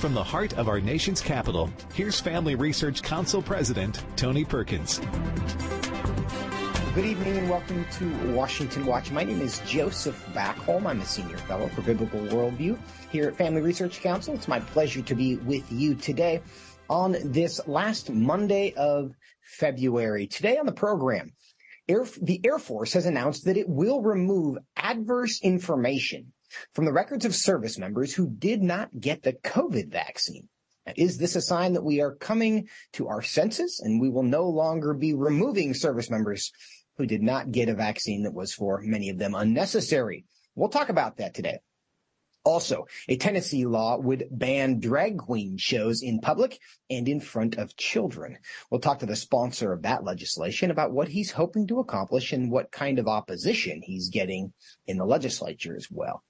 From the heart of our nation's capital, here's Family Research Council President Tony Perkins. Good evening and welcome to Washington Watch. My name is Joseph Backholm. I'm a senior fellow for Biblical Worldview here at Family Research Council. It's my pleasure to be with you today on this last Monday of February. Today on the program, Air, the Air Force has announced that it will remove adverse information from the records of service members who did not get the COVID vaccine. Now, is this a sign that we are coming to our senses and we will no longer be removing service members who did not get a vaccine that was for many of them unnecessary. We'll talk about that today. Also, a Tennessee law would ban drag queen shows in public and in front of children. We'll talk to the sponsor of that legislation about what he's hoping to accomplish and what kind of opposition he's getting in the legislature as well.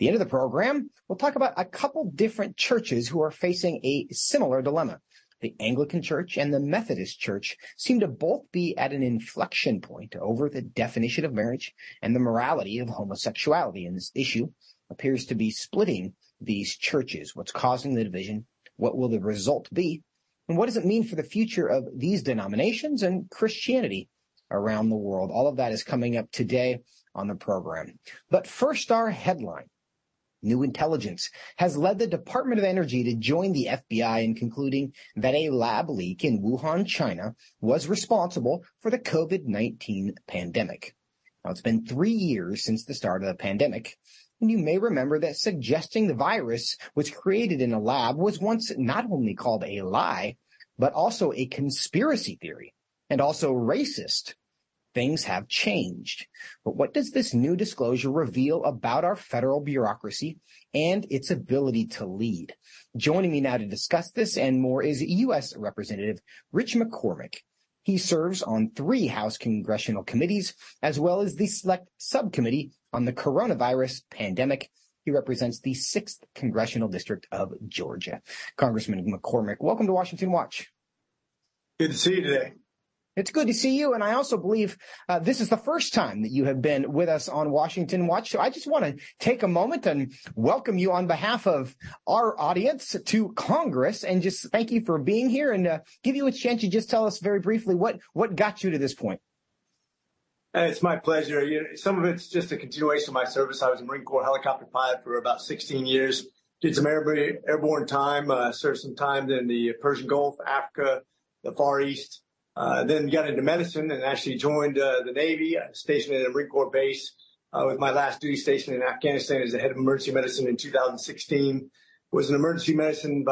The end of the program, we'll talk about a couple different churches who are facing a similar dilemma the Anglican Church and the Methodist Church seem to both be at an inflection point over the definition of marriage and the morality of homosexuality. And this issue appears to be splitting these churches. What's causing the division? What will the result be? And what does it mean for the future of these denominations and Christianity around the world? All of that is coming up today on the program. But first, our headline. New intelligence has led the Department of Energy to join the FBI in concluding that a lab leak in Wuhan, China was responsible for the COVID-19 pandemic. Now it's been three years since the start of the pandemic. And you may remember that suggesting the virus was created in a lab was once not only called a lie, but also a conspiracy theory and also racist things have changed. But what does this new disclosure reveal about our federal bureaucracy and its ability to lead? Joining me now to discuss this and more is U.S. Representative Rich McCormick. He serves on three House congressional committees, as well as the Select Subcommittee on the Coronavirus Pandemic. He represents the 6th Congressional District of Georgia. Congressman McCormick, welcome to Washington Watch. Good to see you today. It's good to see you. And I also believe uh, this is the first time that you have been with us on Washington Watch. So I just want to take a moment and welcome you on behalf of our audience to Congress and just thank you for being here and uh, give you a chance to just tell us very briefly what, what got you to this point. It's my pleasure. You know, some of it's just a continuation of my service. I was a Marine Corps helicopter pilot for about 16 years. Did some airborne time, uh, served some time in the Persian Gulf, Africa, the Far East. Uh, then got into medicine and actually joined uh, the Navy, stationed at a Marine Corps base uh, with my last duty station in Afghanistan as the head of emergency medicine in 2016. Was an emergency medicine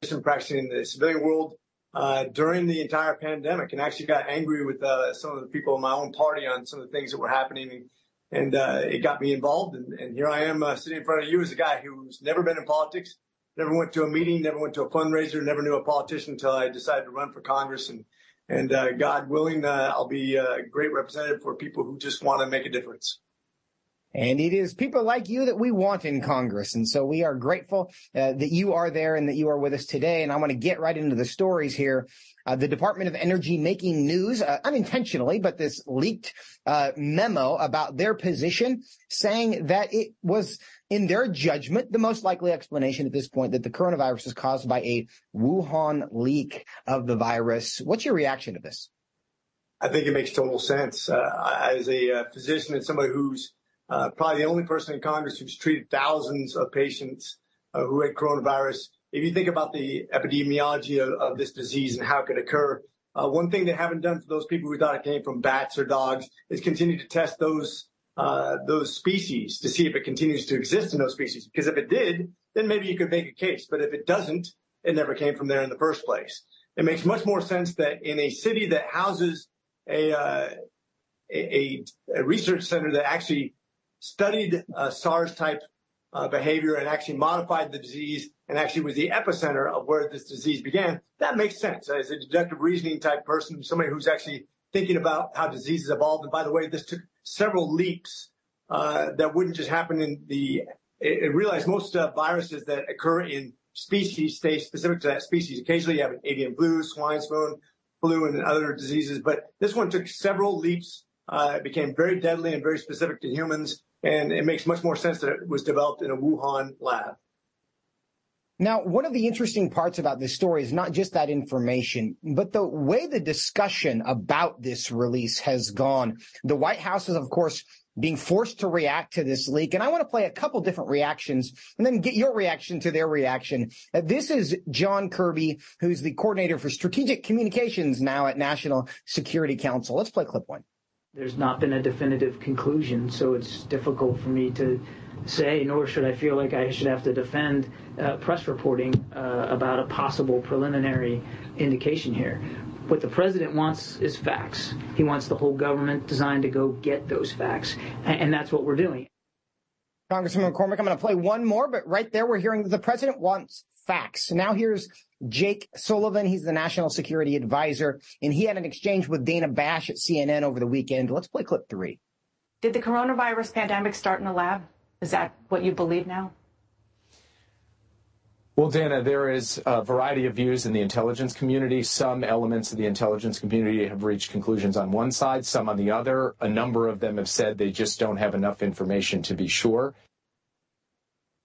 physician practicing in the civilian world during the entire pandemic and actually got angry with some of the people in my own party on some of the things that were happening. And it got me involved. And, and here I am sitting in front of you as a guy who's never been in politics, never went to a meeting, never went to a fundraiser, never knew a politician until I decided to run for Congress. And and uh, God willing, uh, I'll be a great representative for people who just want to make a difference. And it is people like you that we want in Congress. And so we are grateful uh, that you are there and that you are with us today. And I want to get right into the stories here. Uh, the Department of Energy making news uh, unintentionally, but this leaked uh, memo about their position saying that it was in their judgment, the most likely explanation at this point that the coronavirus is caused by a Wuhan leak of the virus. What's your reaction to this? I think it makes total sense. Uh, as a uh, physician and somebody who's uh, probably the only person in Congress who's treated thousands of patients uh, who had coronavirus. If you think about the epidemiology of, of this disease and how it could occur, uh, one thing they haven't done for those people who thought it came from bats or dogs is continue to test those uh, those species to see if it continues to exist in those species. Because if it did, then maybe you could make a case. But if it doesn't, it never came from there in the first place. It makes much more sense that in a city that houses a, uh, a, a, research center that actually studied uh, SARS type uh, behavior and actually modified the disease and actually was the epicenter of where this disease began, that makes sense. As a deductive reasoning type person, somebody who's actually thinking about how diseases evolved. And by the way, this took several leaps uh, that wouldn't just happen in the. It, realized most uh, viruses that occur in species stay specific to that species. Occasionally, you have an avian flu, swine flu, and other diseases, but this one took several leaps. Uh, it became very deadly and very specific to humans and it makes much more sense that it was developed in a Wuhan lab. Now, one of the interesting parts about this story is not just that information, but the way the discussion about this release has gone. The White House is, of course, being forced to react to this leak. And I want to play a couple different reactions and then get your reaction to their reaction. Uh, this is John Kirby, who's the coordinator for strategic communications now at National Security Council. Let's play clip one. There's not been a definitive conclusion, so it's difficult for me to say, nor should I feel like I should have to defend uh, press reporting uh, about a possible preliminary indication here. What the president wants is facts. He wants the whole government designed to go get those facts, and, and that's what we're doing. Congressman McCormick, I'm going to play one more, but right there we're hearing that the president wants facts. Now here's Jake Sullivan. He's the national security advisor, and he had an exchange with Dana Bash at CNN over the weekend. Let's play clip three. Did the coronavirus pandemic start in the lab? Is that what you believe now? Well, Dana, there is a variety of views in the intelligence community. Some elements of the intelligence community have reached conclusions on one side, some on the other. A number of them have said they just don't have enough information to be sure.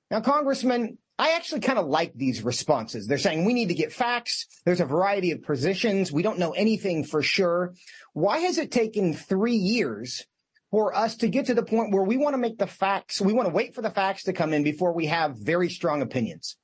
Now, Congressman, I actually kind of like these responses. They're saying we need to get facts. There's a variety of positions. We don't know anything for sure. Why has it taken three years for us to get to the point where we want to make the facts, we want to wait for the facts to come in before we have very strong opinions.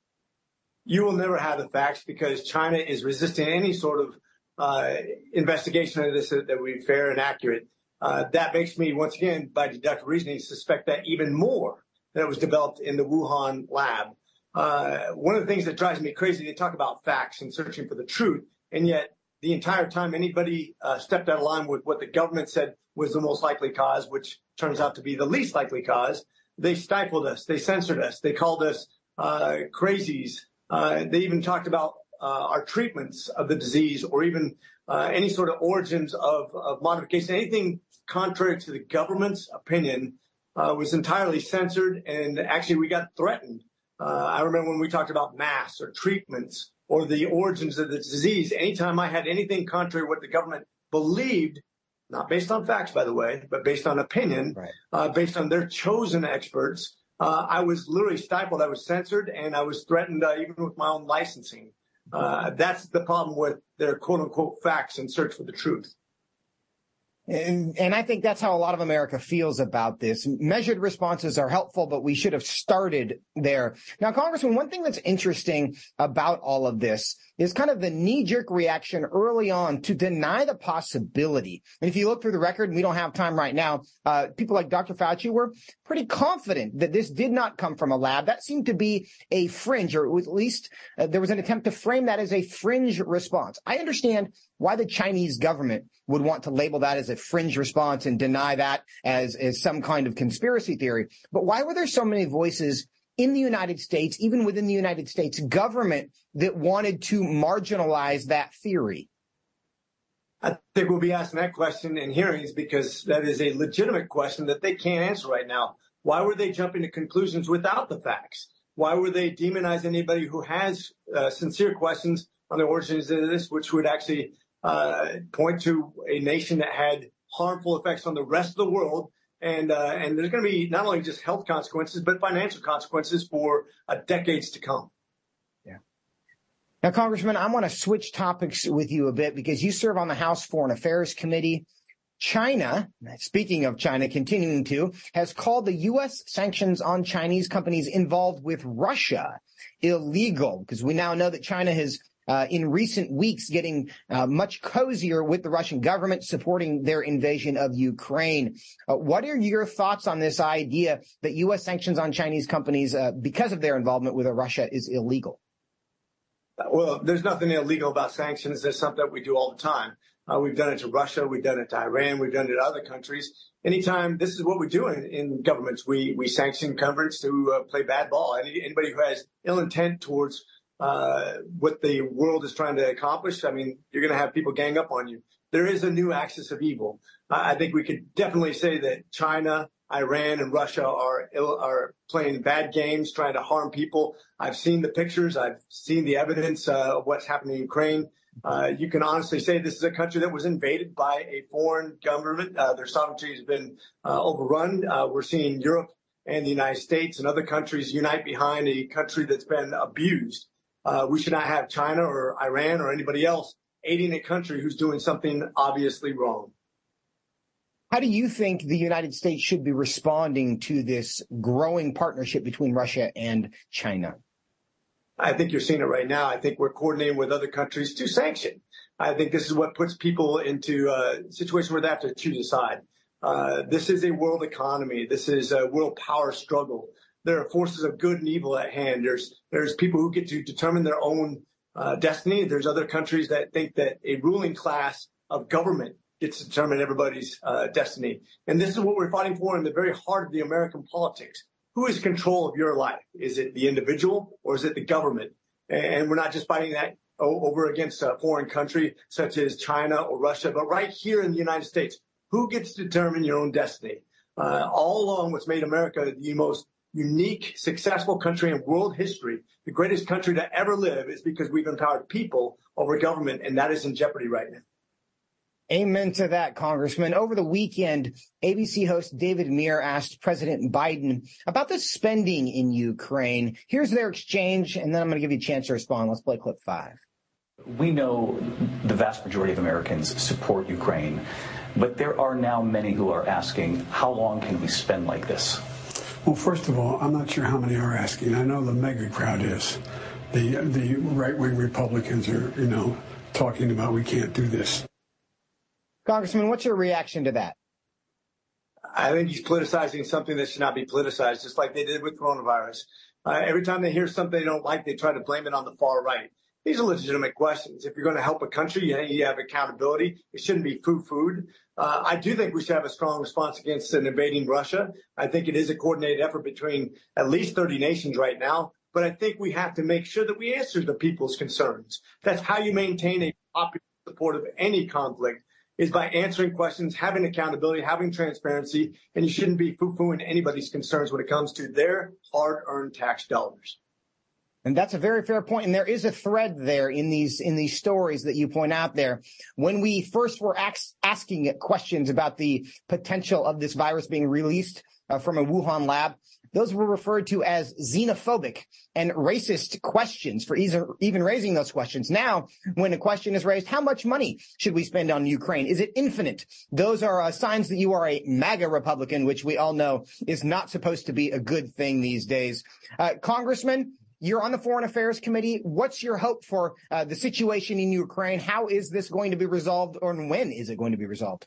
You will never have the facts because China is resisting any sort of uh, investigation of this that would be fair and accurate. Uh, that makes me, once again, by deductive reasoning, suspect that even more that it was developed in the Wuhan lab. Uh, one of the things that drives me crazy, they talk about facts and searching for the truth, and yet the entire time anybody uh, stepped out of line with what the government said was the most likely cause, which turns out to be the least likely cause. They stifled us. They censored us. They called us uh, crazies. Uh, they even talked about uh, our treatments of the disease or even uh, any sort of origins of, of, modification. Anything contrary to the government's opinion was entirely censored. And actually, we got threatened. I remember when we talked about masks or treatments or the origins of the disease. Anytime I had anything contrary to what the government believed, not based on facts, by the way, but based on opinion, right. uh, based on their chosen experts. Uh, I was literally stifled. I was censored and I was threatened uh, even with my own licensing. Uh, that's the problem with their quote unquote facts and search for the truth. And, and I think that's how a lot of America feels about this. Measured responses are helpful, but we should have started there. Now, Congressman, one thing that's interesting about all of this is kind of the knee jerk reaction early on to deny the possibility. And if you look through the record, and we don't have time right now, uh, people like Dr. Fauci were pretty confident that this did not come from a lab. That seemed to be a fringe, or at least uh, there was an attempt to frame that as a fringe response. I understand why the Chinese government would want to label that as a fringe response and deny that as, as some kind of conspiracy theory. But why were there so many voices in the United States, even within the United States government, that wanted to marginalize that theory? I think we'll be asking that question in hearings because that is a legitimate question that they can't answer right now. Why were they jumping to conclusions without the facts? Why were they demonize anybody who has uh, sincere questions on the origins of this, which would actually uh, point to a nation that had harmful effects on the rest of the world and uh, and there's going to be not only just health consequences but financial consequences for uh, decades to come. Yeah. Now, Congressman, I want to switch topics with you a bit because you serve on the House Foreign Affairs Committee. China, speaking of China, continuing to, has called the U.S. sanctions on Chinese companies involved with Russia illegal because we now know that China has uh, in recent weeks getting uh, much cozier with the Russian government supporting their invasion of Ukraine. Uh, what are your thoughts on this idea that U.S. sanctions on Chinese companies uh, because of their involvement with Russia is illegal? Well, there's nothing illegal about sanctions. There's something that we do all the time. Uh, we've done it to Russia. We've done it to Iran. We've done it to other countries. Anytime, this is what we do in, in governments. We, we sanction governments to uh, play bad ball. Any, anybody who has ill intent towards uh, what the world is trying to accomplish, I mean, you're going to have people gang up on you. There is a new axis of evil. I think we could definitely say that China, Iran, and Russia are are playing bad games, trying to harm people. I've seen the pictures. I've seen the evidence uh, of what's happening in Ukraine. Uh, you can honestly say this is a country that was invaded by a foreign government. Uh, their sovereignty has been uh, overrun. Uh, we're seeing Europe and the United States and other countries unite behind a country that's been abused. Uh, we should not have China or Iran or anybody else aiding a country who's doing something obviously wrong. How do you think the United States should be responding to this growing partnership between Russia and China? I think you're seeing it right now. I think we're coordinating with other countries to sanction. I think this is what puts people into a situation where they have to choose a side. Uh, this is a world economy. This is a world power struggle. There are forces of good and evil at hand. There's there's people who get to determine their own uh, destiny. There's other countries that think that a ruling class of government gets to determine everybody's uh, destiny. And this is what we're fighting for in the very heart of the American politics. Who is control of your life? Is it the individual or is it the government? And we're not just fighting that over against a foreign country such as China or Russia, but right here in the United States, who gets to determine your own destiny? Uh, all along what's made America the most unique, successful country in world history, the greatest country to ever live is because we've empowered people over government, and that is in jeopardy right now. Amen to that, Congressman. Over the weekend, ABC host David Muir asked President Biden about the spending in Ukraine. Here's their exchange, and then I'm going to give you a chance to respond. Let's play clip five. We know the vast majority of Americans support Ukraine, but there are now many who are asking, how long can we spend like this? Well, first of all, I'm not sure how many are asking. I know the MAGA crowd is. The, the right wing Republicans are, you know, talking about we can't do this. Congressman, what's your reaction to that? I think he's politicizing something that should not be politicized, just like they did with coronavirus. Uh, every time they hear something they don't like, they try to blame it on the far right. These are legitimate questions. If you're going to help a country, you, have accountability. It shouldn't be food food. Uh, I do think we should have a strong response against an invading Russia. I think it is a coordinated effort between at least 30 nations right now. But I think we have to make sure that we answer the people's concerns. That's how you maintain a popular support of any conflict is by answering questions, having accountability, having transparency, and you shouldn't be foo-fooing anybody's concerns when it comes to their hard-earned tax dollars. And that's a very fair point. And there is a thread there in these, in these stories that you point out there. When we first were ax- asking questions about the potential of this virus being released uh, from a Wuhan lab, those were referred to as xenophobic and racist questions for even raising those questions. Now, when a question is raised, how much money should we spend on Ukraine? Is it infinite? Those are uh, signs that you are a MAGA Republican, which we all know is not supposed to be a good thing these days. Uh, Congressman, you're on the Foreign Affairs Committee. What's your hope for uh, the situation in Ukraine? How is this going to be resolved, or when is it going to be resolved?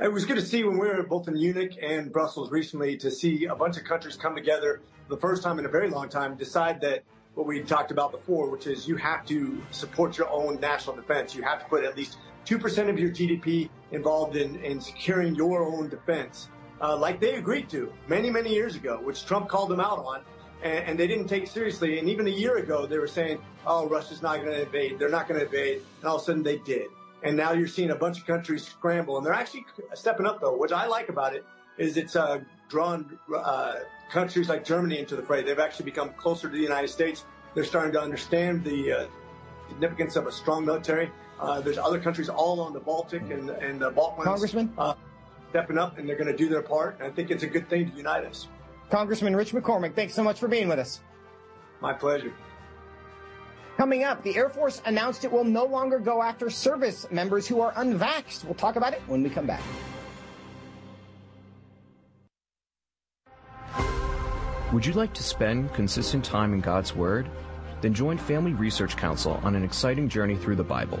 It was good to see when we were both in Munich and Brussels recently to see a bunch of countries come together for the first time in a very long time, decide that what we talked about before, which is you have to support your own national defense. You have to put at least 2% of your GDP involved in, in securing your own defense, uh, like they agreed to many, many years ago, which Trump called them out on and, and, they didn't take it seriously. And even a year ago, they were saying, "Oh, Russia's not going to invade. They're not going to invade," and all of a sudden they did. And now you're seeing a bunch of countries scramble, and they're actually stepping up. Though, what I like about it is it's uh, drawn uh, countries like Germany into the fray. They've actually become closer to the United States. They're starting to understand the uh, significance of a strong military. Uh, there's other countries all on the Baltic and, and the Balkans. Congressman? Uh, stepping up, and they're going to do their part. And I think it's a good thing to unite us. Congressman Rich McCormick, thanks so much for being with us. My pleasure. Coming up, the Air Force announced it will no longer go after service members who are unvaxxed. We'll talk about it when we come back. Would you like to spend consistent time in God's Word? Then join Family Research Council on an exciting journey through the Bible.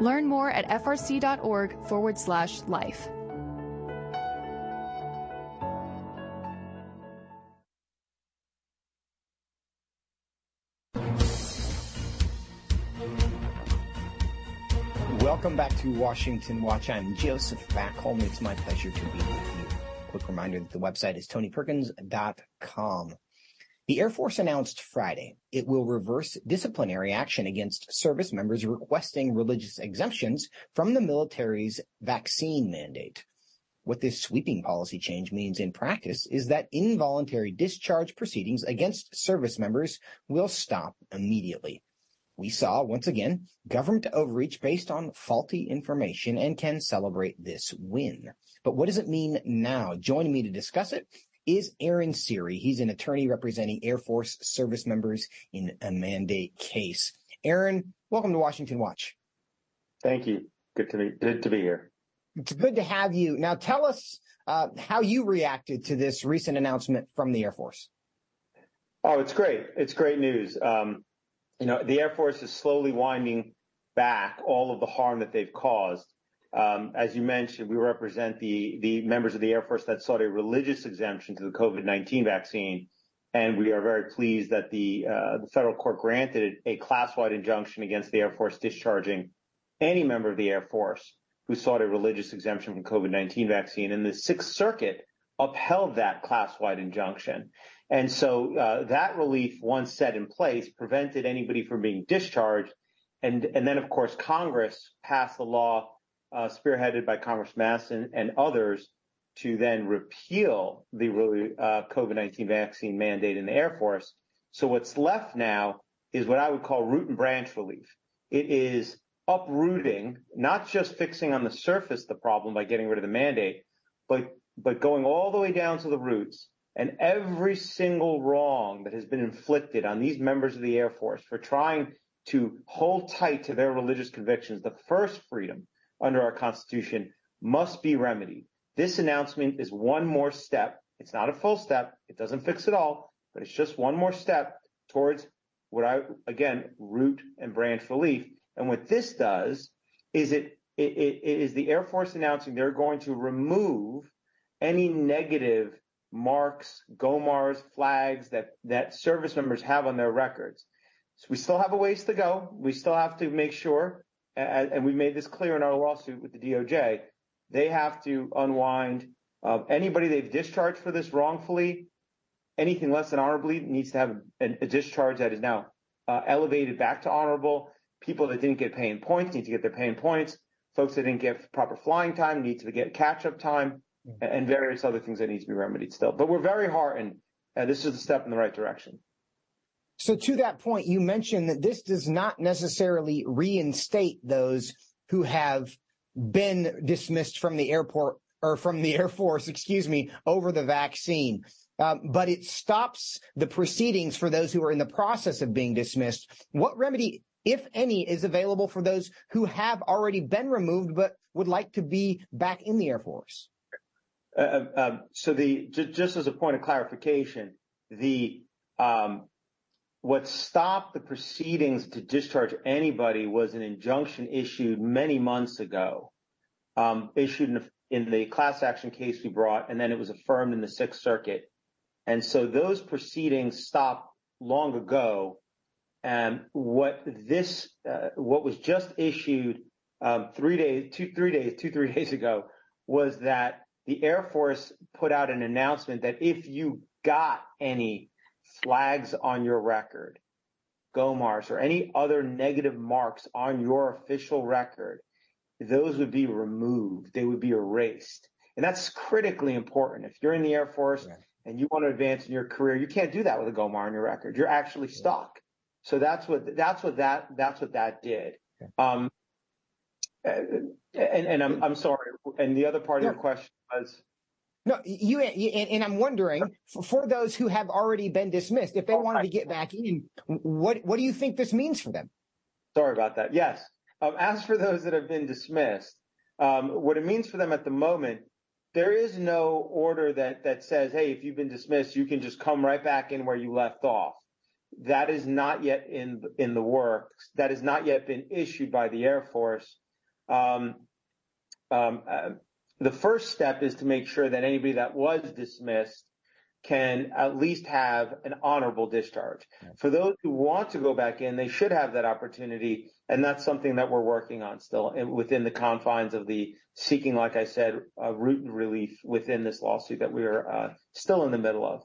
Learn more at frc.org forward slash life. Welcome back to Washington Watch. I'm Joseph Backholm. It's my pleasure to be with you. Quick reminder that the website is tonyperkins.com. The Air Force announced Friday it will reverse disciplinary action against service members requesting religious exemptions from the military's vaccine mandate. What this sweeping policy change means in practice is that involuntary discharge proceedings against service members will stop immediately. We saw, once again, government overreach based on faulty information and can celebrate this win. But what does it mean now? Joining me to discuss it is Aaron Siri. He's an attorney representing Air Force service members in a mandate case. Aaron, welcome to Washington Watch. Thank you. Good to be good to be here. It's good to have you. Now, tell us uh, how you reacted to this recent announcement from the Air Force. Oh, it's great. It's great news. Um, you know, the Air Force is slowly winding back all of the harm that they've caused. Um, as you mentioned, we represent the, the members of the Air Force that sought a religious exemption to the COVID-19 vaccine. And we are very pleased that the, uh, federal court granted a class-wide injunction against the Air Force discharging any member of the Air Force who sought a religious exemption from COVID-19 vaccine. And the Sixth Circuit upheld that class-wide injunction. And so uh, that relief, once set in place, prevented anybody from being discharged. And then, of course, Congress passed the law uh, spearheaded by Congress Masson and others to then repeal the uh, COVID-19 vaccine mandate in the Air Force. So what's left now is what I would call root and branch relief. It is uprooting, not just fixing on the surface the problem by getting rid of the mandate, but but going all the way down to the roots and every single wrong that has been inflicted on these members of the Air Force for trying to hold tight to their religious convictions, the first freedom under our Constitution must be remedied. This announcement is one more step. It's not a full step. It doesn't fix it all, but it's just one more step towards what I, again, root and branch relief. And what this does is it, it, it is the Air Force announcing they're going to remove any negative marks, GOMORs, flags that, that service members have on their records. So we still have a ways to go. We still have to make sure and we've made this clear in our lawsuit with the DOJ, they have to unwind uh, anybody they've discharged for this wrongfully. Anything less than honorably needs to have a, a discharge that is now uh, elevated back to honorable. People that didn't get paying points need to get their paying points. Folks that didn't get proper flying time need to get catch up time mm-hmm. and various other things that need to be remedied still. But we're very heartened. Uh, this is a step in the right direction. So to that point, you mentioned that this does not necessarily reinstate those who have been dismissed from the airport or from the Air Force, excuse me, over the vaccine. Um, but it stops the proceedings for those who are in the process of being dismissed. What remedy, if any, is available for those who have already been removed but would like to be back in the Air Force? Uh, uh um, so the just, just, as a point of clarification, the um, what stopped the proceedings to discharge anybody was an injunction issued many months ago, um, issued in, the class action case we brought, and then it was affirmed in the Sixth Circuit. And so those proceedings stopped long ago. And what this, uh, what was just issued um, three days, two, three days, two, three days ago was that the Air Force put out an announcement that if you got any flags on your record, GOMORS, or any other negative marks on your official record, those would be removed. They would be erased. And that's critically important. If you're in the Air Force yeah. and you want to advance in your career, you can't do that with a GOMOR on your record. You're actually yeah. stuck. So that's what that's what that that's what that did. Um, and, and I'm I'm sorry. And the other part yeah. of your question was no, you, and I'm wondering for those who have already been dismissed, if they wanted to get back in, what what do you think this means for them? Sorry about that. Yes. Um, as for those that have been dismissed, um, what it means for them at the moment, there is no order that that says, "Hey, if you've been dismissed, you can just come right back in where you left off." That is not yet in in the works. That has not yet been issued by the Air Force. Um, um, uh, the first step is to make sure that anybody that was dismissed can at least have an honorable discharge. For those who want to go back in, they should have that opportunity. And that's something that we're working on still within the confines of the seeking, like I said, a root relief within this lawsuit that we are uh, still in the middle of.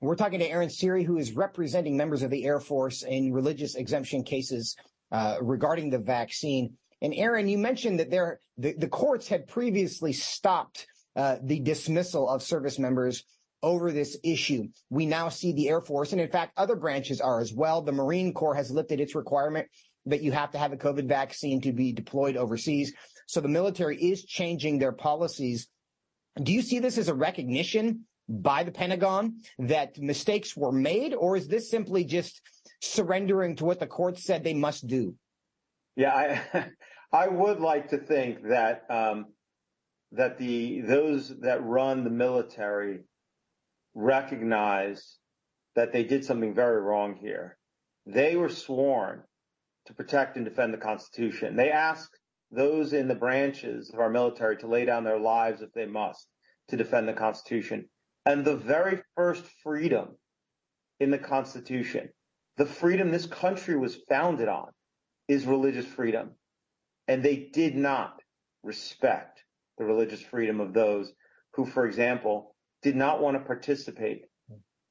We're talking to Aaron Siri, who is representing members of the Air Force in religious exemption cases uh, regarding the vaccine. And Aaron, you mentioned that there the, the courts had previously stopped uh, the dismissal of service members over this issue. We now see the Air Force, and in fact, other branches are as well. The Marine Corps has lifted its requirement that you have to have a COVID vaccine to be deployed overseas. So the military is changing their policies. Do you see this as a recognition by the Pentagon that mistakes were made, or is this simply just surrendering to what the courts said they must do? Yeah, I, I would like to think that um, that the those that run the military recognize that they did something very wrong here. They were sworn to protect and defend the Constitution. They asked those in the branches of our military to lay down their lives if they must to defend the Constitution. And the very first freedom in the Constitution, the freedom this country was founded on, is religious freedom. And they did not respect the religious freedom of those who, for example, did not want to participate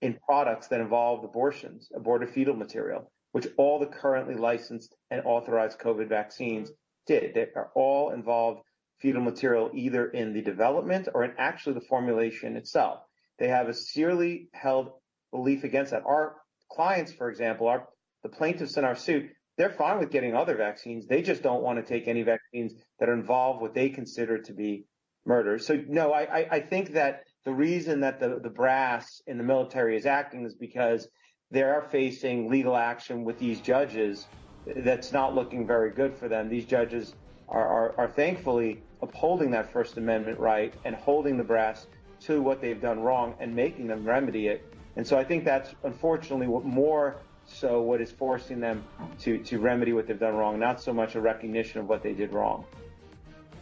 in products that involved abortions, aborted fetal material, which all the currently licensed and authorized COVID vaccines did. They are all involved fetal material either in the development or in actually the formulation itself. They have a sincerely held belief against that. Our clients, for example, our the plaintiffs in our suit, they're fine with getting other vaccines. They just don't want to take any vaccines that involve what they consider to be murder. So no, I, I, think that the reason that the, the brass in the military is acting is because they are facing legal action with these judges that's not looking very good for them. These judges are, are, are thankfully upholding that First Amendment right and holding the brass to what they've done wrong and making them remedy it. And so I think that's unfortunately what more so what is forcing them to, to remedy what they've done wrong, not so much a recognition of what they did wrong.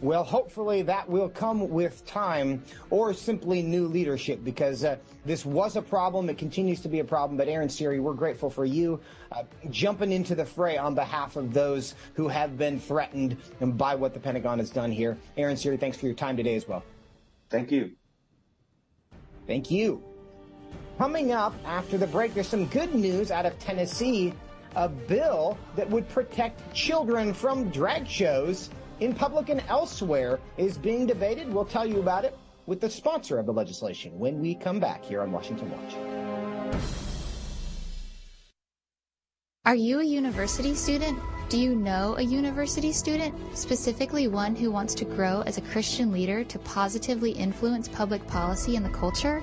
Well, hopefully that will come with time or simply new leadership because uh, this was a problem. It continues to be a problem. But Aaron Siri, we're grateful for you uh, jumping into the fray on behalf of those who have been threatened by what the Pentagon has done here. Aaron Siri, thanks for your time today as well. Thank you. Thank you. Coming up after the break, there's some good news out of Tennessee. A bill that would protect children from drag shows in public and elsewhere is being debated. We'll tell you about it with the sponsor of the legislation when we come back here on Washington Watch. Are you a university student? Do you know a university student, specifically one who wants to grow as a Christian leader to positively influence public policy and the culture?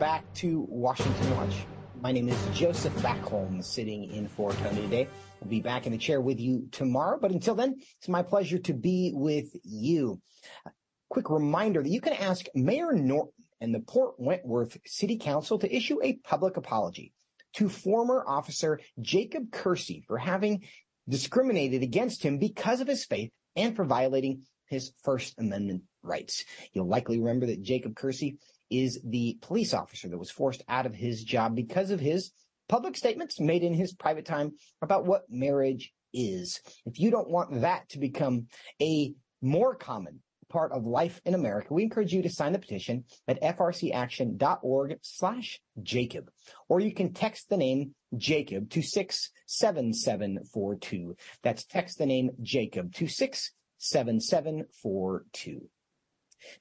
back to Washington Watch. My name is Joseph Backholm, sitting in for Tony today. I'll be back in the chair with you tomorrow, but until then, it's my pleasure to be with you. A quick reminder that you can ask Mayor Norton and the Port Wentworth City Council to issue a public apology to former officer Jacob Kersey for having discriminated against him because of his faith and for violating his First Amendment rights. You'll likely remember that Jacob Kersey is the police officer that was forced out of his job because of his public statements made in his private time about what marriage is. If you don't want that to become a more common part of life in America, we encourage you to sign the petition at frcaction.org slash Jacob. Or you can text the name Jacob to 67742. That's text the name Jacob to 67742.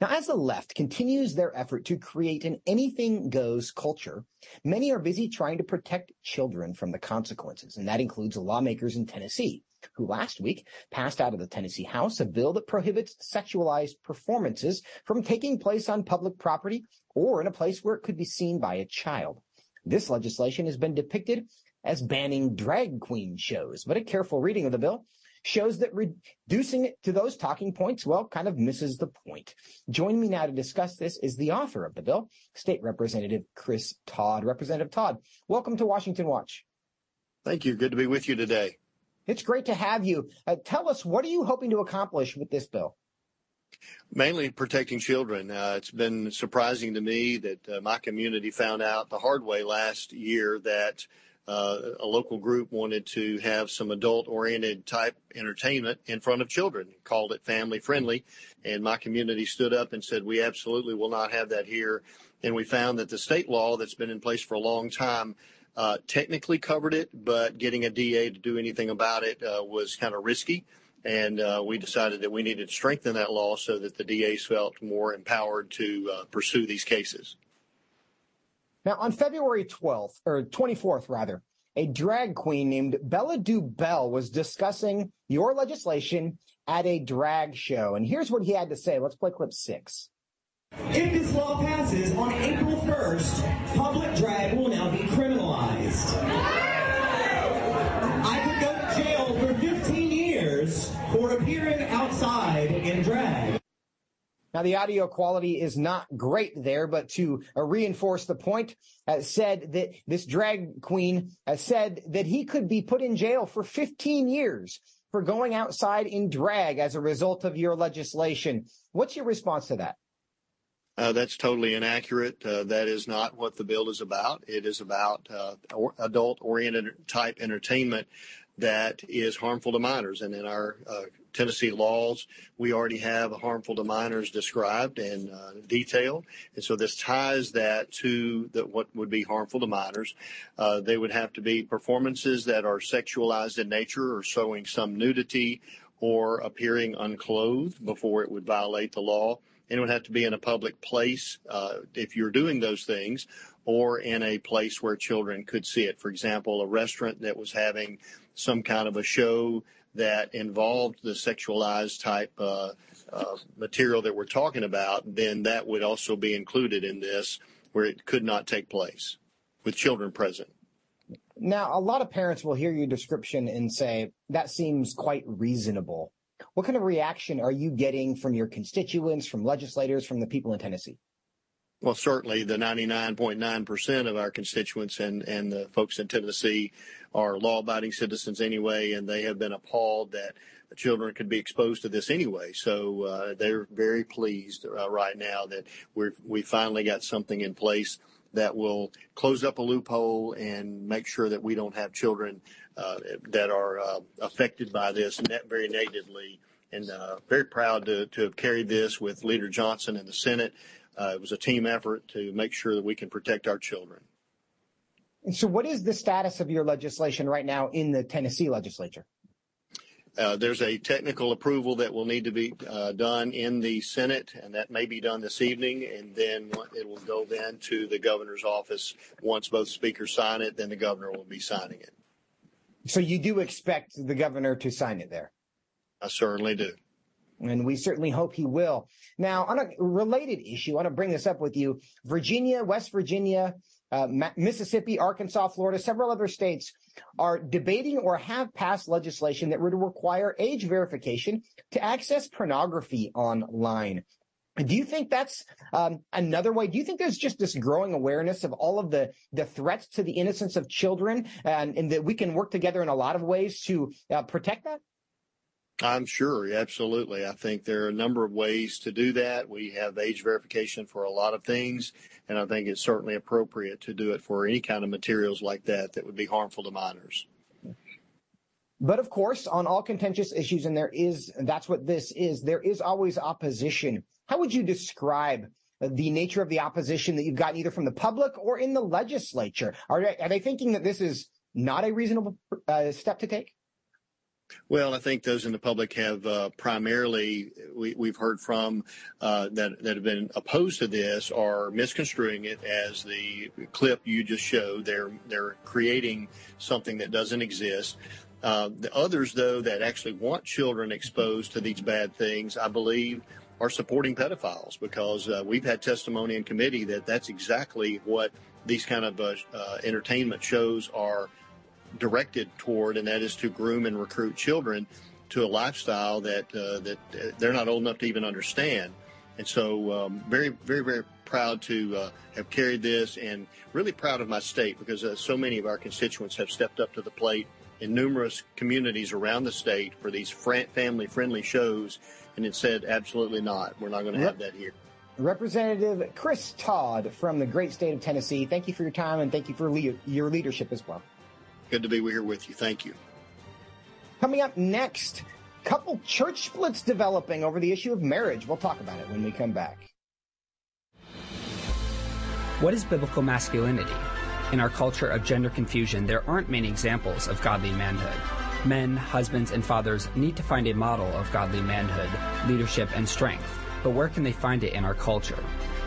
Now, as the left continues their effort to create an anything goes culture, many are busy trying to protect children from the consequences, and that includes lawmakers in Tennessee, who last week passed out of the Tennessee House a bill that prohibits sexualized performances from taking place on public property or in a place where it could be seen by a child. This legislation has been depicted as banning drag queen shows, but a careful reading of the bill shows that reducing it to those talking points, well, kind of misses the point. Joining me now to discuss this is the author of the bill, State Representative Chris Todd. Representative Todd, welcome to Washington Watch. Thank you. Good to be with you today. It's great to have you. Uh, tell us, what are you hoping to accomplish with this bill? Mainly protecting children. Uh, it's been surprising to me that uh, my community found out the hard way last year that uh, a local group wanted to have some adult oriented type entertainment in front of children, called it family friendly. And my community stood up and said, we absolutely will not have that here. And we found that the state law that's been in place for a long time uh, technically covered it, but getting a DA to do anything about it uh, was kind of risky. And uh, we decided that we needed to strengthen that law so that the DAs felt more empowered to uh, pursue these cases. Now, on February 12th, or 24th, rather, a drag queen named Bella Dubell was discussing your legislation at a drag show. And here's what he had to say. Let's play clip six. If this law passes on April 1st, public drag will now be criminalized. I could go to jail for 15 years for appearing outside in drag. Now, the audio quality is not great there, but to uh, reinforce the point, uh, said that this drag queen uh, said that he could be put in jail for 15 years for going outside in drag as a result of your legislation. What's your response to that? Uh, that's totally inaccurate. Uh, that is not what the bill is about. It is about uh, adult oriented type entertainment that is harmful to minors. And in our uh, Tennessee laws, we already have harmful to minors described in uh, detail. And so this ties that to the, what would be harmful to minors. Uh, they would have to be performances that are sexualized in nature or showing some nudity or appearing unclothed before it would violate the law. And it would have to be in a public place uh, if you're doing those things or in a place where children could see it. For example, a restaurant that was having some kind of a show that involved the sexualized type uh, uh, material that we're talking about, then that would also be included in this where it could not take place with children present. Now, a lot of parents will hear your description and say, that seems quite reasonable. What kind of reaction are you getting from your constituents, from legislators, from the people in Tennessee? Well, certainly the 99.9% of our constituents and, and the folks in Tennessee are law abiding citizens anyway, and they have been appalled that children could be exposed to this anyway. So uh, they're very pleased uh, right now that we we finally got something in place that will close up a loophole and make sure that we don't have children uh, that are uh, affected by this very negatively. And uh, very proud to, to have carried this with Leader Johnson in the Senate. Uh, it was a team effort to make sure that we can protect our children. And so, what is the status of your legislation right now in the Tennessee legislature? Uh, there's a technical approval that will need to be uh, done in the Senate, and that may be done this evening. And then it will go then to the governor's office. Once both speakers sign it, then the governor will be signing it. So you do expect the governor to sign it there? I certainly do. And we certainly hope he will. Now, on a related issue, I want to bring this up with you. Virginia, West Virginia, uh, Mississippi, Arkansas, Florida, several other states are debating or have passed legislation that would require age verification to access pornography online. Do you think that's um, another way? Do you think there's just this growing awareness of all of the, the threats to the innocence of children and, and that we can work together in a lot of ways to uh, protect that? I'm sure, absolutely. I think there are a number of ways to do that. We have age verification for a lot of things, and I think it's certainly appropriate to do it for any kind of materials like that that would be harmful to minors. But of course, on all contentious issues, and there is, that's what this is, there is always opposition. How would you describe the nature of the opposition that you've gotten either from the public or in the legislature? Are, are they thinking that this is not a reasonable uh, step to take? Well, I think those in the public have uh, primarily we, have heard from uh, that that have been opposed to this are misconstruing it as the clip you just showed. They're they're creating something that doesn't exist. Uh, the others, though, that actually want children exposed to these bad things, I believe, are supporting pedophiles because uh, we've had testimony in committee that that's exactly what these kind of uh, uh, entertainment shows are directed toward, and that is to groom and recruit children to a lifestyle that uh, that they're not old enough to even understand. And so, um, very, very, very proud to uh, have carried this, and really proud of my state because uh, so many of our constituents have stepped up to the plate in numerous communities around the state for these fr- family-friendly shows, and it said absolutely not. We're not going to have that here. Representative Chris Todd from the great state of Tennessee, thank you for your time and thank you for le- your leadership as well. Good to be here with you. Thank you. Coming up next, couple church splits developing over the issue of marriage. We'll talk about it when we come back. What is biblical masculinity? In our culture of gender confusion, there aren't many examples of godly manhood. Men, husbands, and fathers need to find a model of godly manhood, leadership, and strength. But where can they find it in our culture?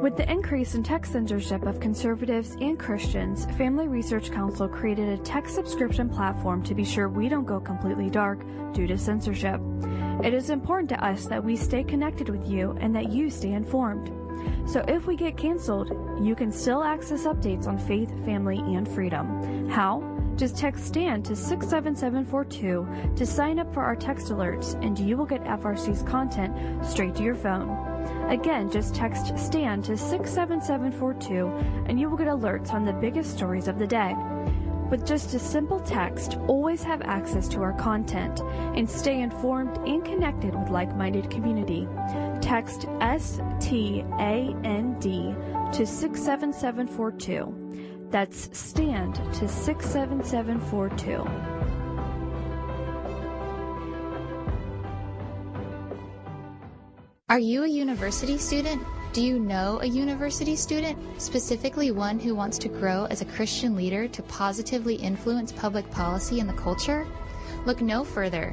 With the increase in tech censorship of conservatives and Christians, Family Research Council created a tech subscription platform to be sure we don't go completely dark due to censorship. It is important to us that we stay connected with you and that you stay informed. So if we get canceled, you can still access updates on faith, family, and freedom. How? Just text STAND to 67742 to sign up for our text alerts, and you will get FRC's content straight to your phone. Again, just text STAND to 67742 and you will get alerts on the biggest stories of the day. With just a simple text, always have access to our content and stay informed and connected with like minded community. Text STAND to 67742. That's STAND to 67742. Are you a university student? Do you know a university student, specifically one who wants to grow as a Christian leader to positively influence public policy and the culture? Look no further.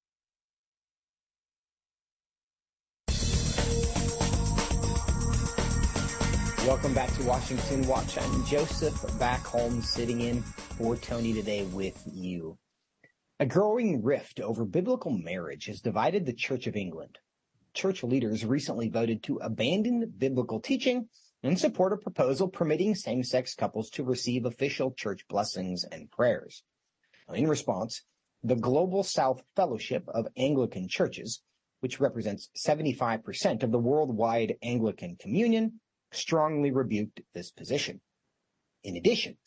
Welcome back to Washington Watch. I'm Joseph Backholm sitting in for Tony today with you. A growing rift over biblical marriage has divided the Church of England. Church leaders recently voted to abandon biblical teaching and support a proposal permitting same-sex couples to receive official church blessings and prayers. In response, the Global South Fellowship of Anglican Churches, which represents 75% of the worldwide Anglican Communion, strongly rebuked this position. In addition,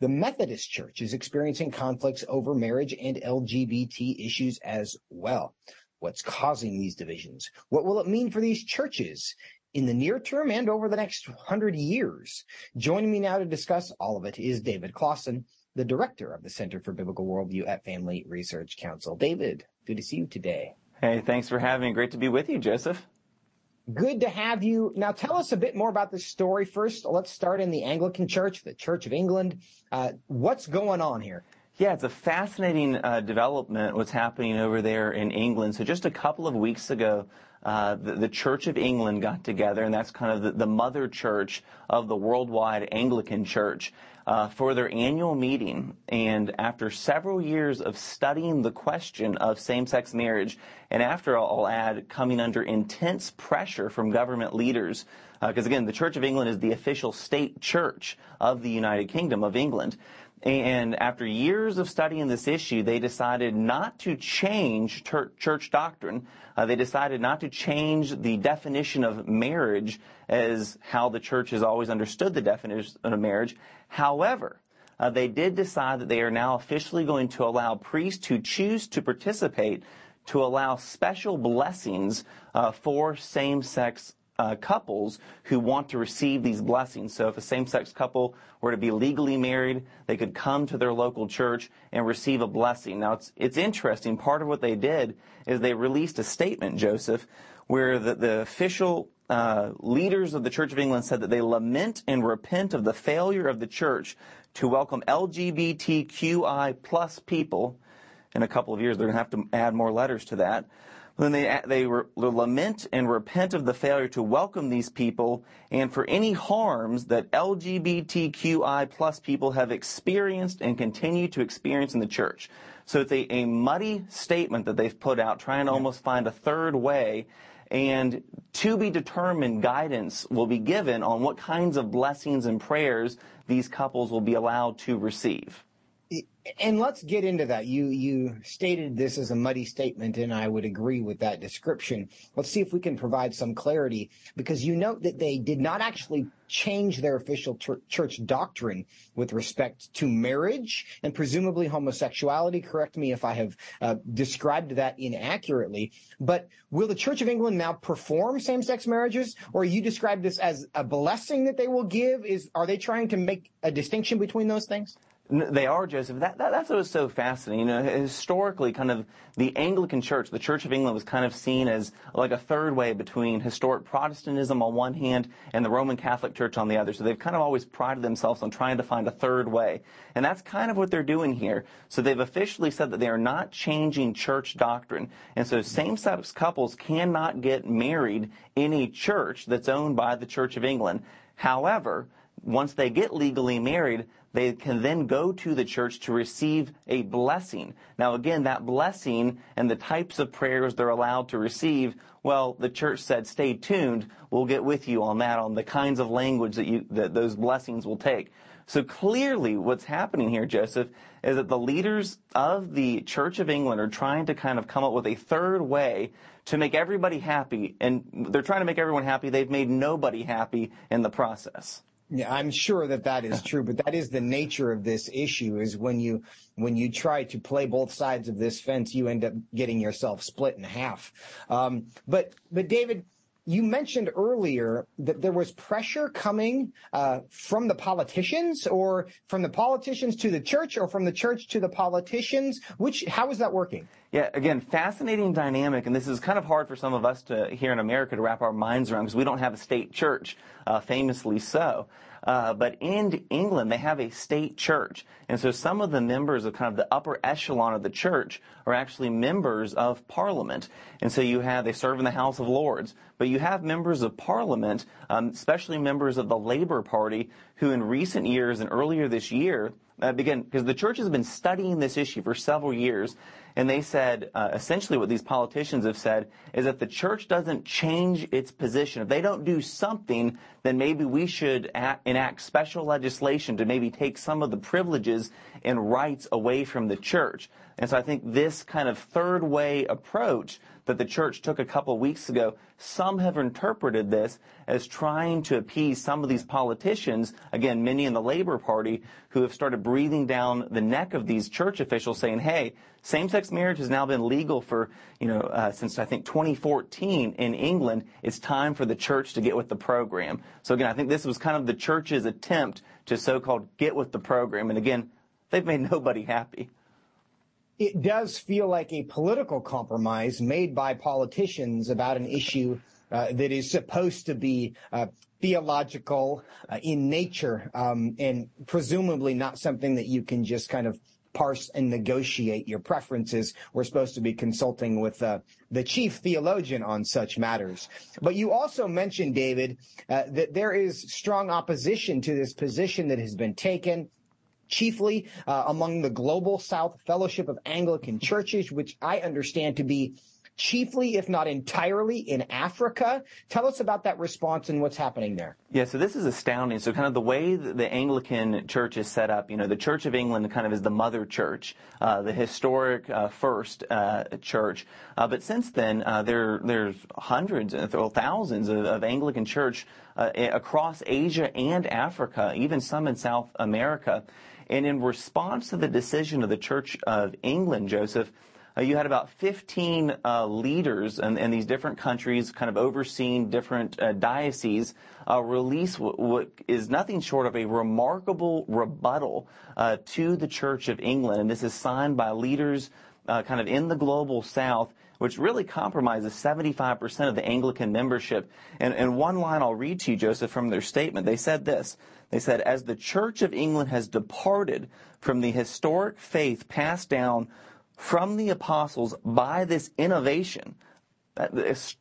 the Methodist Church is experiencing conflicts over marriage and LGBT issues as well. What's causing these divisions? What will it mean for these churches in the near term and over the next hundred years? Joining me now to discuss all of it is David Closson, the director of the Center for Biblical Worldview at Family Research Council. David, good to see you today. Hey, thanks for having me. Great to be with you, Joseph. Good to have you. Now tell us a bit more about this story. First, let's start in the Anglican Church, the Church of England. Uh, what's going on here? Yeah, it's a fascinating uh, development what's happening over there in England. So just a couple of weeks ago, uh, the, the, Church of England got together, and that's kind of the, the mother church of the worldwide Anglican Church uh, for their annual meeting. And after several years of studying the question of same-sex marriage, and after all, I'll add, coming under intense pressure from government leaders, because uh, again, the Church of England is the official state church of the United Kingdom of England. And after years of studying this issue, they decided not to change church doctrine. Uh, they decided not to change the definition of marriage as how the church has always understood the definition of marriage. However, uh, they did decide that they are now officially going to allow priests who choose to participate to allow special blessings uh, for same-sex uh, couples who want to receive these blessings. So if a same-sex couple were to be legally married, they could come to their local church and receive a blessing. Now it's it's interesting. Part of what they did is they released a statement, Joseph, where the, the official uh, leaders of the Church of England said that they lament and repent of the failure of the church to welcome LGBTQI plus people. In a couple of years, they're going to have to add more letters to that. Then they, they lament and repent of the failure to welcome these people and for any harms that LGBTQI plus people have experienced and continue to experience in the church. So it's a, a muddy statement that they've put out, trying to almost find a third way. And to be determined guidance will be given on what kinds of blessings and prayers these couples will be allowed to receive and let's get into that. You you stated this as a muddy statement, and I would agree with that description. Let's see if we can provide some clarity, because you note that they did not actually change their official church doctrine with respect to marriage and presumably homosexuality. Correct me if I have uh, described that inaccurately. But will the Church of England now perform same-sex marriages, or you describe this as a blessing that they will give? Is are they trying to make a distinction between those things? They are, Joseph. That, that, that's what was so fascinating. You know, historically, kind of the Anglican Church, the Church of England, was kind of seen as like a third way between historic Protestantism on one hand and the Roman Catholic Church on the other. So they've kind of always prided themselves on trying to find a third way. And that's kind of what they're doing here. So they've officially said that they are not changing church doctrine. And so same-sex couples cannot get married in a church that's owned by the Church of England. However, once they get legally married, they can then go to the church to receive a blessing. Now, again, that blessing and the types of prayers they're allowed to receive, well, the church said, stay tuned. We'll get with you on that, on the kinds of language that you, that those blessings will take. So clearly what's happening here, Joseph, is that the leaders of the Church of England are trying to kind of come up with a third way to make everybody happy. And they're trying to make everyone happy. They've made nobody happy in the process. Yeah, I'm sure that that is true, but that is the nature of this issue is when you when you try to play both sides of this fence, you end up getting yourself split in half. Um, but but David, you mentioned earlier that there was pressure coming uh, from the politicians, or from the politicians to the church, or from the church to the politicians. Which how is that working? Yeah, again, fascinating dynamic, and this is kind of hard for some of us to here in America to wrap our minds around because we don't have a state church, uh, famously so. Uh, but in England, they have a state church. And so some of the members of kind of the upper echelon of the church are actually members of parliament. And so you have, they serve in the House of Lords, but you have members of parliament, um, especially members of the Labour Party, who in recent years and earlier this year, uh, begin, because the church has been studying this issue for several years, and they said, uh, essentially what these politicians have said is that the church doesn't change its position. If they don't do something, then maybe we should enact special legislation to maybe take some of the privileges and rights away from the church. And so I think this kind of third way approach that the church took a couple of weeks ago, some have interpreted this as trying to appease some of these politicians, again, many in the Labor Party, who have started breathing down the neck of these church officials saying, hey, same-sex marriage has now been legal for, you know, uh, since I think 2014 in England. It's time for the church to get with the program. So again, I think this was kind of the church's attempt to so-called get with the program. And again, they've made nobody happy it does feel like a political compromise made by politicians about an issue uh, that is supposed to be uh, theological uh, in nature um, and presumably not something that you can just kind of parse and negotiate your preferences. We're supposed to be consulting with uh, the chief theologian on such matters. But you also mentioned, David, uh, that there is strong opposition to this position that has been taken chiefly uh, among the Global South Fellowship of Anglican Churches, which I understand to be chiefly, if not entirely, in Africa. Tell us about that response and what's happening there. Yeah, so this is astounding. So kind of the way the Anglican Church is set up, you know, the Church of England kind of is the mother church, uh, the historic uh, first uh, church. Uh, but since then, uh, there there's hundreds, or thousands of, of Anglican Church uh, across Asia and Africa, even some in South America. And in response to the decision of the Church of England, Joseph, uh, you had about 15 uh, leaders in, in, these different countries, kind of overseeing different uh, dioceses, uh, release what, what is nothing short of a remarkable rebuttal uh, to the Church of England. And this is signed by leaders uh, kind of in the global south which really compromises 75% of the Anglican membership. And, and one line I'll read to you, Joseph, from their statement. They said this. They said, as the Church of England has departed from the historic faith passed down from the apostles by this innovation,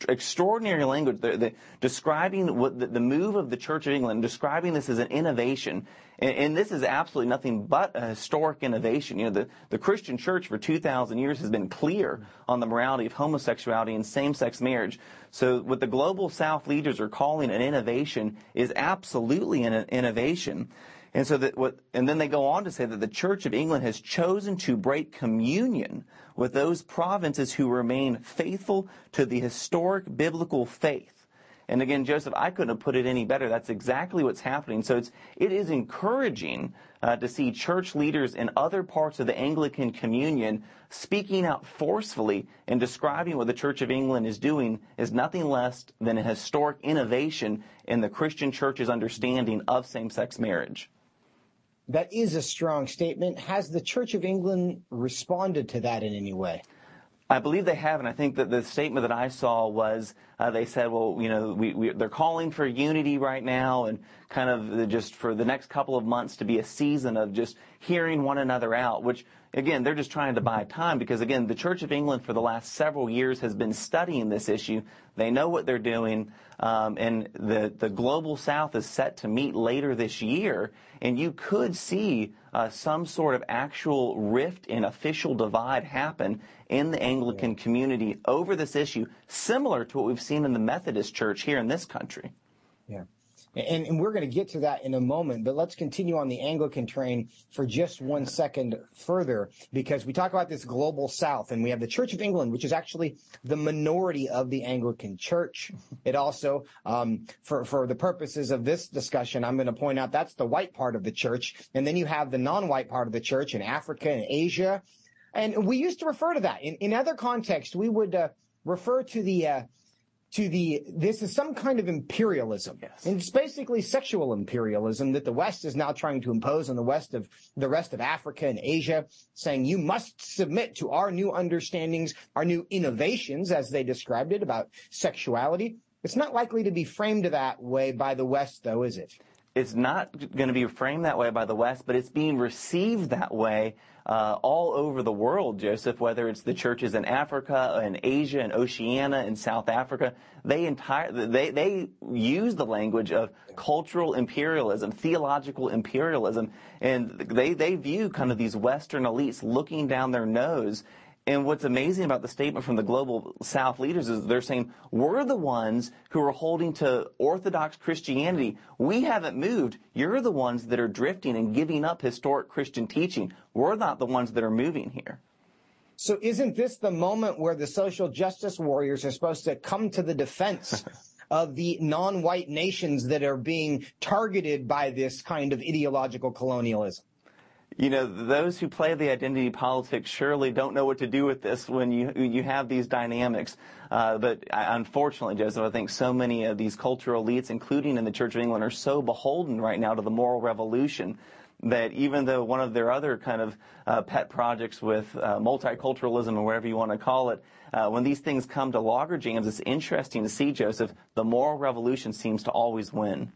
extraordinary language, the, the, describing what the, the, move of the Church of England, describing this as an innovation. And, and, this is absolutely nothing but a historic innovation. You know, the, the Christian church for 2,000 years has been clear on the morality of homosexuality and same-sex marriage. So what the global South leaders are calling an innovation is absolutely an innovation. And so that what, and then they go on to say that the Church of England has chosen to break communion with those provinces who remain faithful to the historic biblical faith. And again, Joseph, I couldn't have put it any better. That's exactly what's happening. So it's, it is encouraging uh, to see church leaders in other parts of the Anglican communion speaking out forcefully and describing what the Church of England is doing is nothing less than a historic innovation in the Christian church's understanding of same-sex marriage. That is a strong statement. Has the Church of England responded to that in any way? I believe they have, and I think that the statement that I saw was uh, they said, well, you know, we, we, they're calling for unity right now, and kind of just for the next couple of months to be a season of just hearing one another out, which again, they're just trying to buy time because again, the Church of England for the last several years has been studying this issue. They know what they're doing, um, and the the global South is set to meet later this year, and you could see uh, some sort of actual rift and official divide happen in the Anglican community over this issue, similar to what we've seen in the Methodist Church here in this country. And, and, we're going to get to that in a moment, but let's continue on the Anglican train for just one second further, because we talk about this global South, and we have the Church of England, which is actually the minority of the Anglican Church. It also, um, for for the purposes of this discussion, I'm going to point out that's the white part of the church, and then you have the non-white part of the church in Africa and Asia, and we used to refer to that in in other contexts. We would uh, refer to the uh, to the this is some kind of imperialism. Yes. And it's basically sexual imperialism that the West is now trying to impose on the West of the rest of Africa and Asia, saying you must submit to our new understandings, our new innovations, as they described it, about sexuality. It's not likely to be framed that way by the West, though, is it? It's not going to be framed that way by the West, but it's being received that way uh, all over the world, Joseph, whether it's the churches in Africa and Asia and Oceania and South Africa, they entire they they use the language of cultural imperialism, theological imperialism, and they they view kind of these Western elites looking down their nose and what's amazing about the statement from the global South leaders is they're saying, we're the ones who are holding to Orthodox Christianity. We haven't moved. You're the ones that are drifting and giving up historic Christian teaching. We're not the ones that are moving here. So isn't this the moment where the social justice warriors are supposed to come to the defense of the non-white nations that are being targeted by this kind of ideological colonialism? You know, those who play the identity politics surely don't know what to do with this when you you have these dynamics. Uh, but unfortunately, Joseph, I think so many of these cultural elites, including in the Church of England, are so beholden right now to the moral revolution that even though one of their other kind of uh, pet projects with uh, multiculturalism or whatever you want to call it, uh, when these things come to loggerjams, it's interesting to see, Joseph, the moral revolution seems to always win.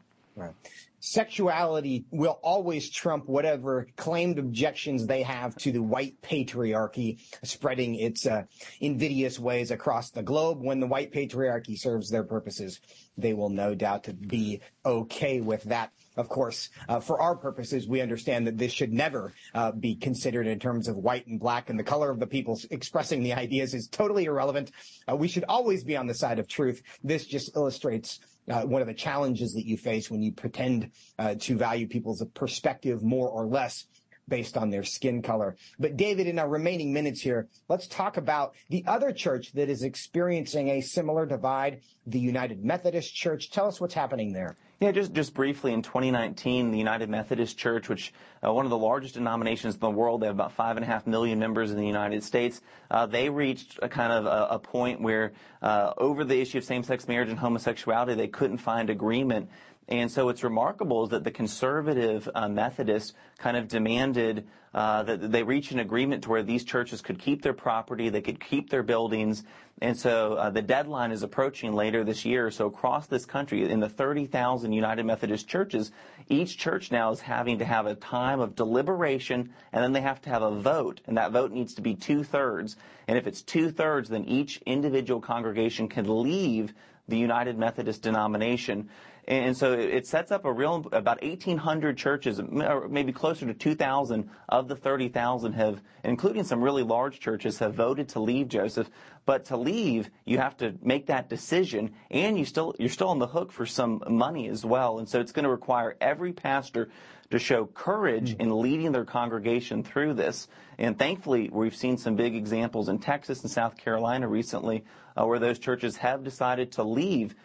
Sexuality will always trump whatever claimed objections they have to the white patriarchy spreading its uh, invidious ways across the globe. When the white patriarchy serves their purposes, they will no doubt be okay with that. Of course, uh, for our purposes, we understand that this should never uh, be considered in terms of white and black, and the color of the people expressing the ideas is totally irrelevant. Uh, we should always be on the side of truth. This just illustrates one of the challenges that you face when you pretend uh, to value people's perspective more or less based on their skin color. But David, in our remaining minutes here, let's talk about the other church that is experiencing a similar divide, the United Methodist Church. Tell us what's happening there. Yeah, just just briefly, in 2019, the United Methodist Church, which uh, one of the largest denominations in the world, they have about five and a half million members in the United States. Uh, they reached a kind of a, a point where, uh, over the issue of same-sex marriage and homosexuality, they couldn't find agreement. And so what's remarkable that the conservative uh, Methodists kind of demanded uh, that they reach an agreement to where these churches could keep their property, they could keep their buildings. And so uh, the deadline is approaching later this year. So across this country, in the 30,000 United Methodist churches, each church now is having to have a time of deliberation and then they have to have a vote. And that vote needs to be two thirds. And if it's two thirds, then each individual congregation can leave the United Methodist denomination. And so it sets up a real, about 1,800 churches, maybe closer to 2,000 of the 30,000 have, including some really large churches, have voted to leave Joseph. But to leave, you have to make that decision, and you still, you're still on the hook for some money as well. And so it's going to require every pastor to show courage in leading their congregation through this. And thankfully, we've seen some big examples in Texas and South Carolina recently uh, where those churches have decided to leave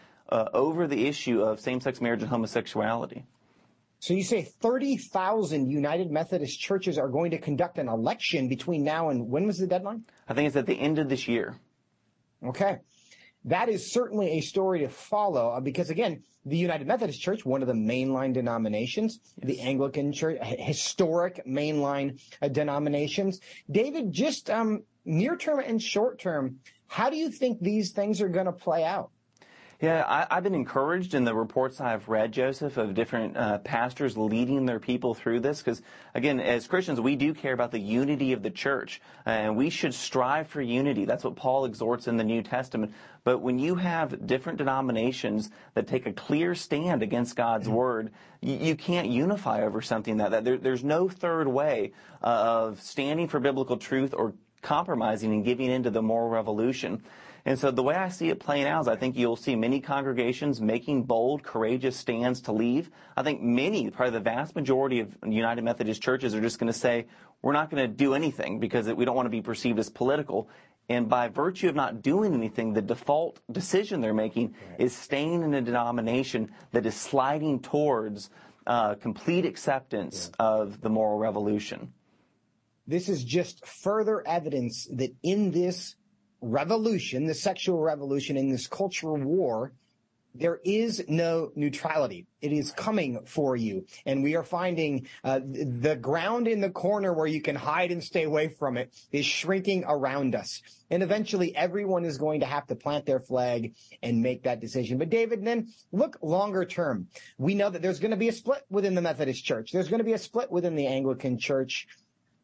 over the issue of same-sex marriage and homosexuality. So you say 30,000 United Methodist churches are going to conduct an election between now and when was the deadline? I think it's at the end of this year. Okay. That is certainly a story to follow uh, because again, the United Methodist Church, one of the mainline denominations, yes. the Anglican Church, historic mainline uh, denominations. David, just um, near term and short term, how do you think these things are going to play out? Yeah, I, have been encouraged in the reports I've read, Joseph, of different uh, pastors leading their people through this. Because, again, as Christians, we do care about the unity of the church, and we should strive for unity. That's what Paul exhorts in the New Testament. But when you have different denominations that take a clear stand against God's mm-hmm. word, you, you, can't unify over something that, that there, there's no third way of standing for biblical truth or compromising and giving into the moral revolution. And so the way I see it playing out is I think you'll see many congregations making bold, courageous stands to leave. I think many, probably the vast majority of United Methodist churches are just going to say, we're not going to do anything because we don't want to be perceived as political. And by virtue of not doing anything, the default decision they're making is staying in a denomination that is sliding towards uh, complete acceptance of the moral revolution. This is just further evidence that in this revolution, the sexual revolution in this cultural war, there is no neutrality. It is coming for you. And we are finding uh, the ground in the corner where you can hide and stay away from it is shrinking around us. And eventually everyone is going to have to plant their flag and make that decision. But David, then look longer term. We know that there's going to be a split within the Methodist Church. There's going to be a split within the Anglican Church.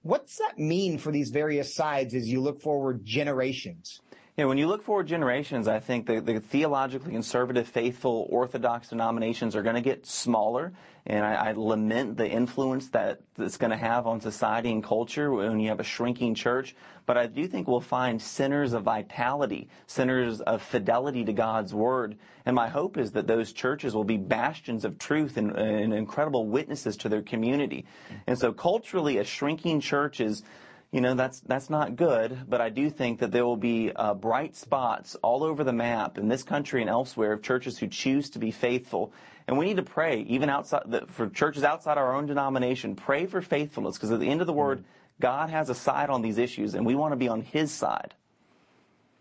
What's that mean for these various sides as you look forward generations? Yeah, when you look forward generations, I think the, the theologically conservative, faithful, orthodox denominations are going to get smaller and I, I lament the influence that it's going to have on society and culture when you have a shrinking church. But I do think we'll find centers of vitality, centers of fidelity to God's word. And my hope is that those churches will be bastions of truth and, and incredible witnesses to their community. And so culturally, a shrinking church is you know that's that's not good. But I do think that there will be uh, bright spots all over the map in this country and elsewhere of churches who choose to be faithful. And we need to pray, even outside the, for churches outside our own denomination, pray for faithfulness, because at the end of the word, God has a side on these issues, and we want to be on His side.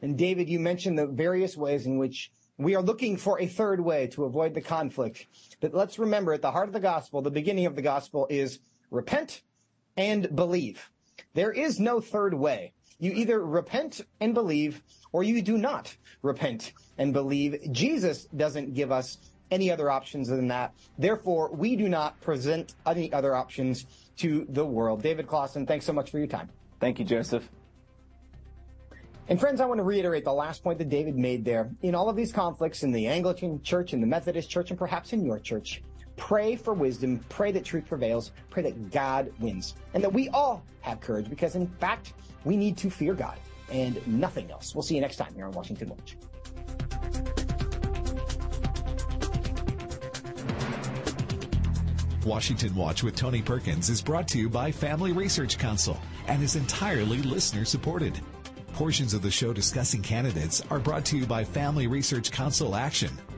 And David, you mentioned the various ways in which we are looking for a third way to avoid the conflict. But let's remember, at the heart of the gospel, the beginning of the gospel is repent and believe. There is no third way. You either repent and believe, or you do not repent and believe. Jesus doesn't give us any other options than that. Therefore, we do not present any other options to the world. David Closson, thanks so much for your time. Thank you, Joseph. And friends, I want to reiterate the last point that David made there. In all of these conflicts in the Anglican Church, in the Methodist Church, and perhaps in your church, pray for wisdom, pray that truth prevails, pray that God wins, and that we all have courage because, in fact, we need to fear God and nothing else. We'll see you next time here on Washington Watch. Washington Watch with Tony Perkins is brought to you by Family Research Council and is entirely listener supported. Portions of the show discussing candidates are brought to you by Family Research Council Action.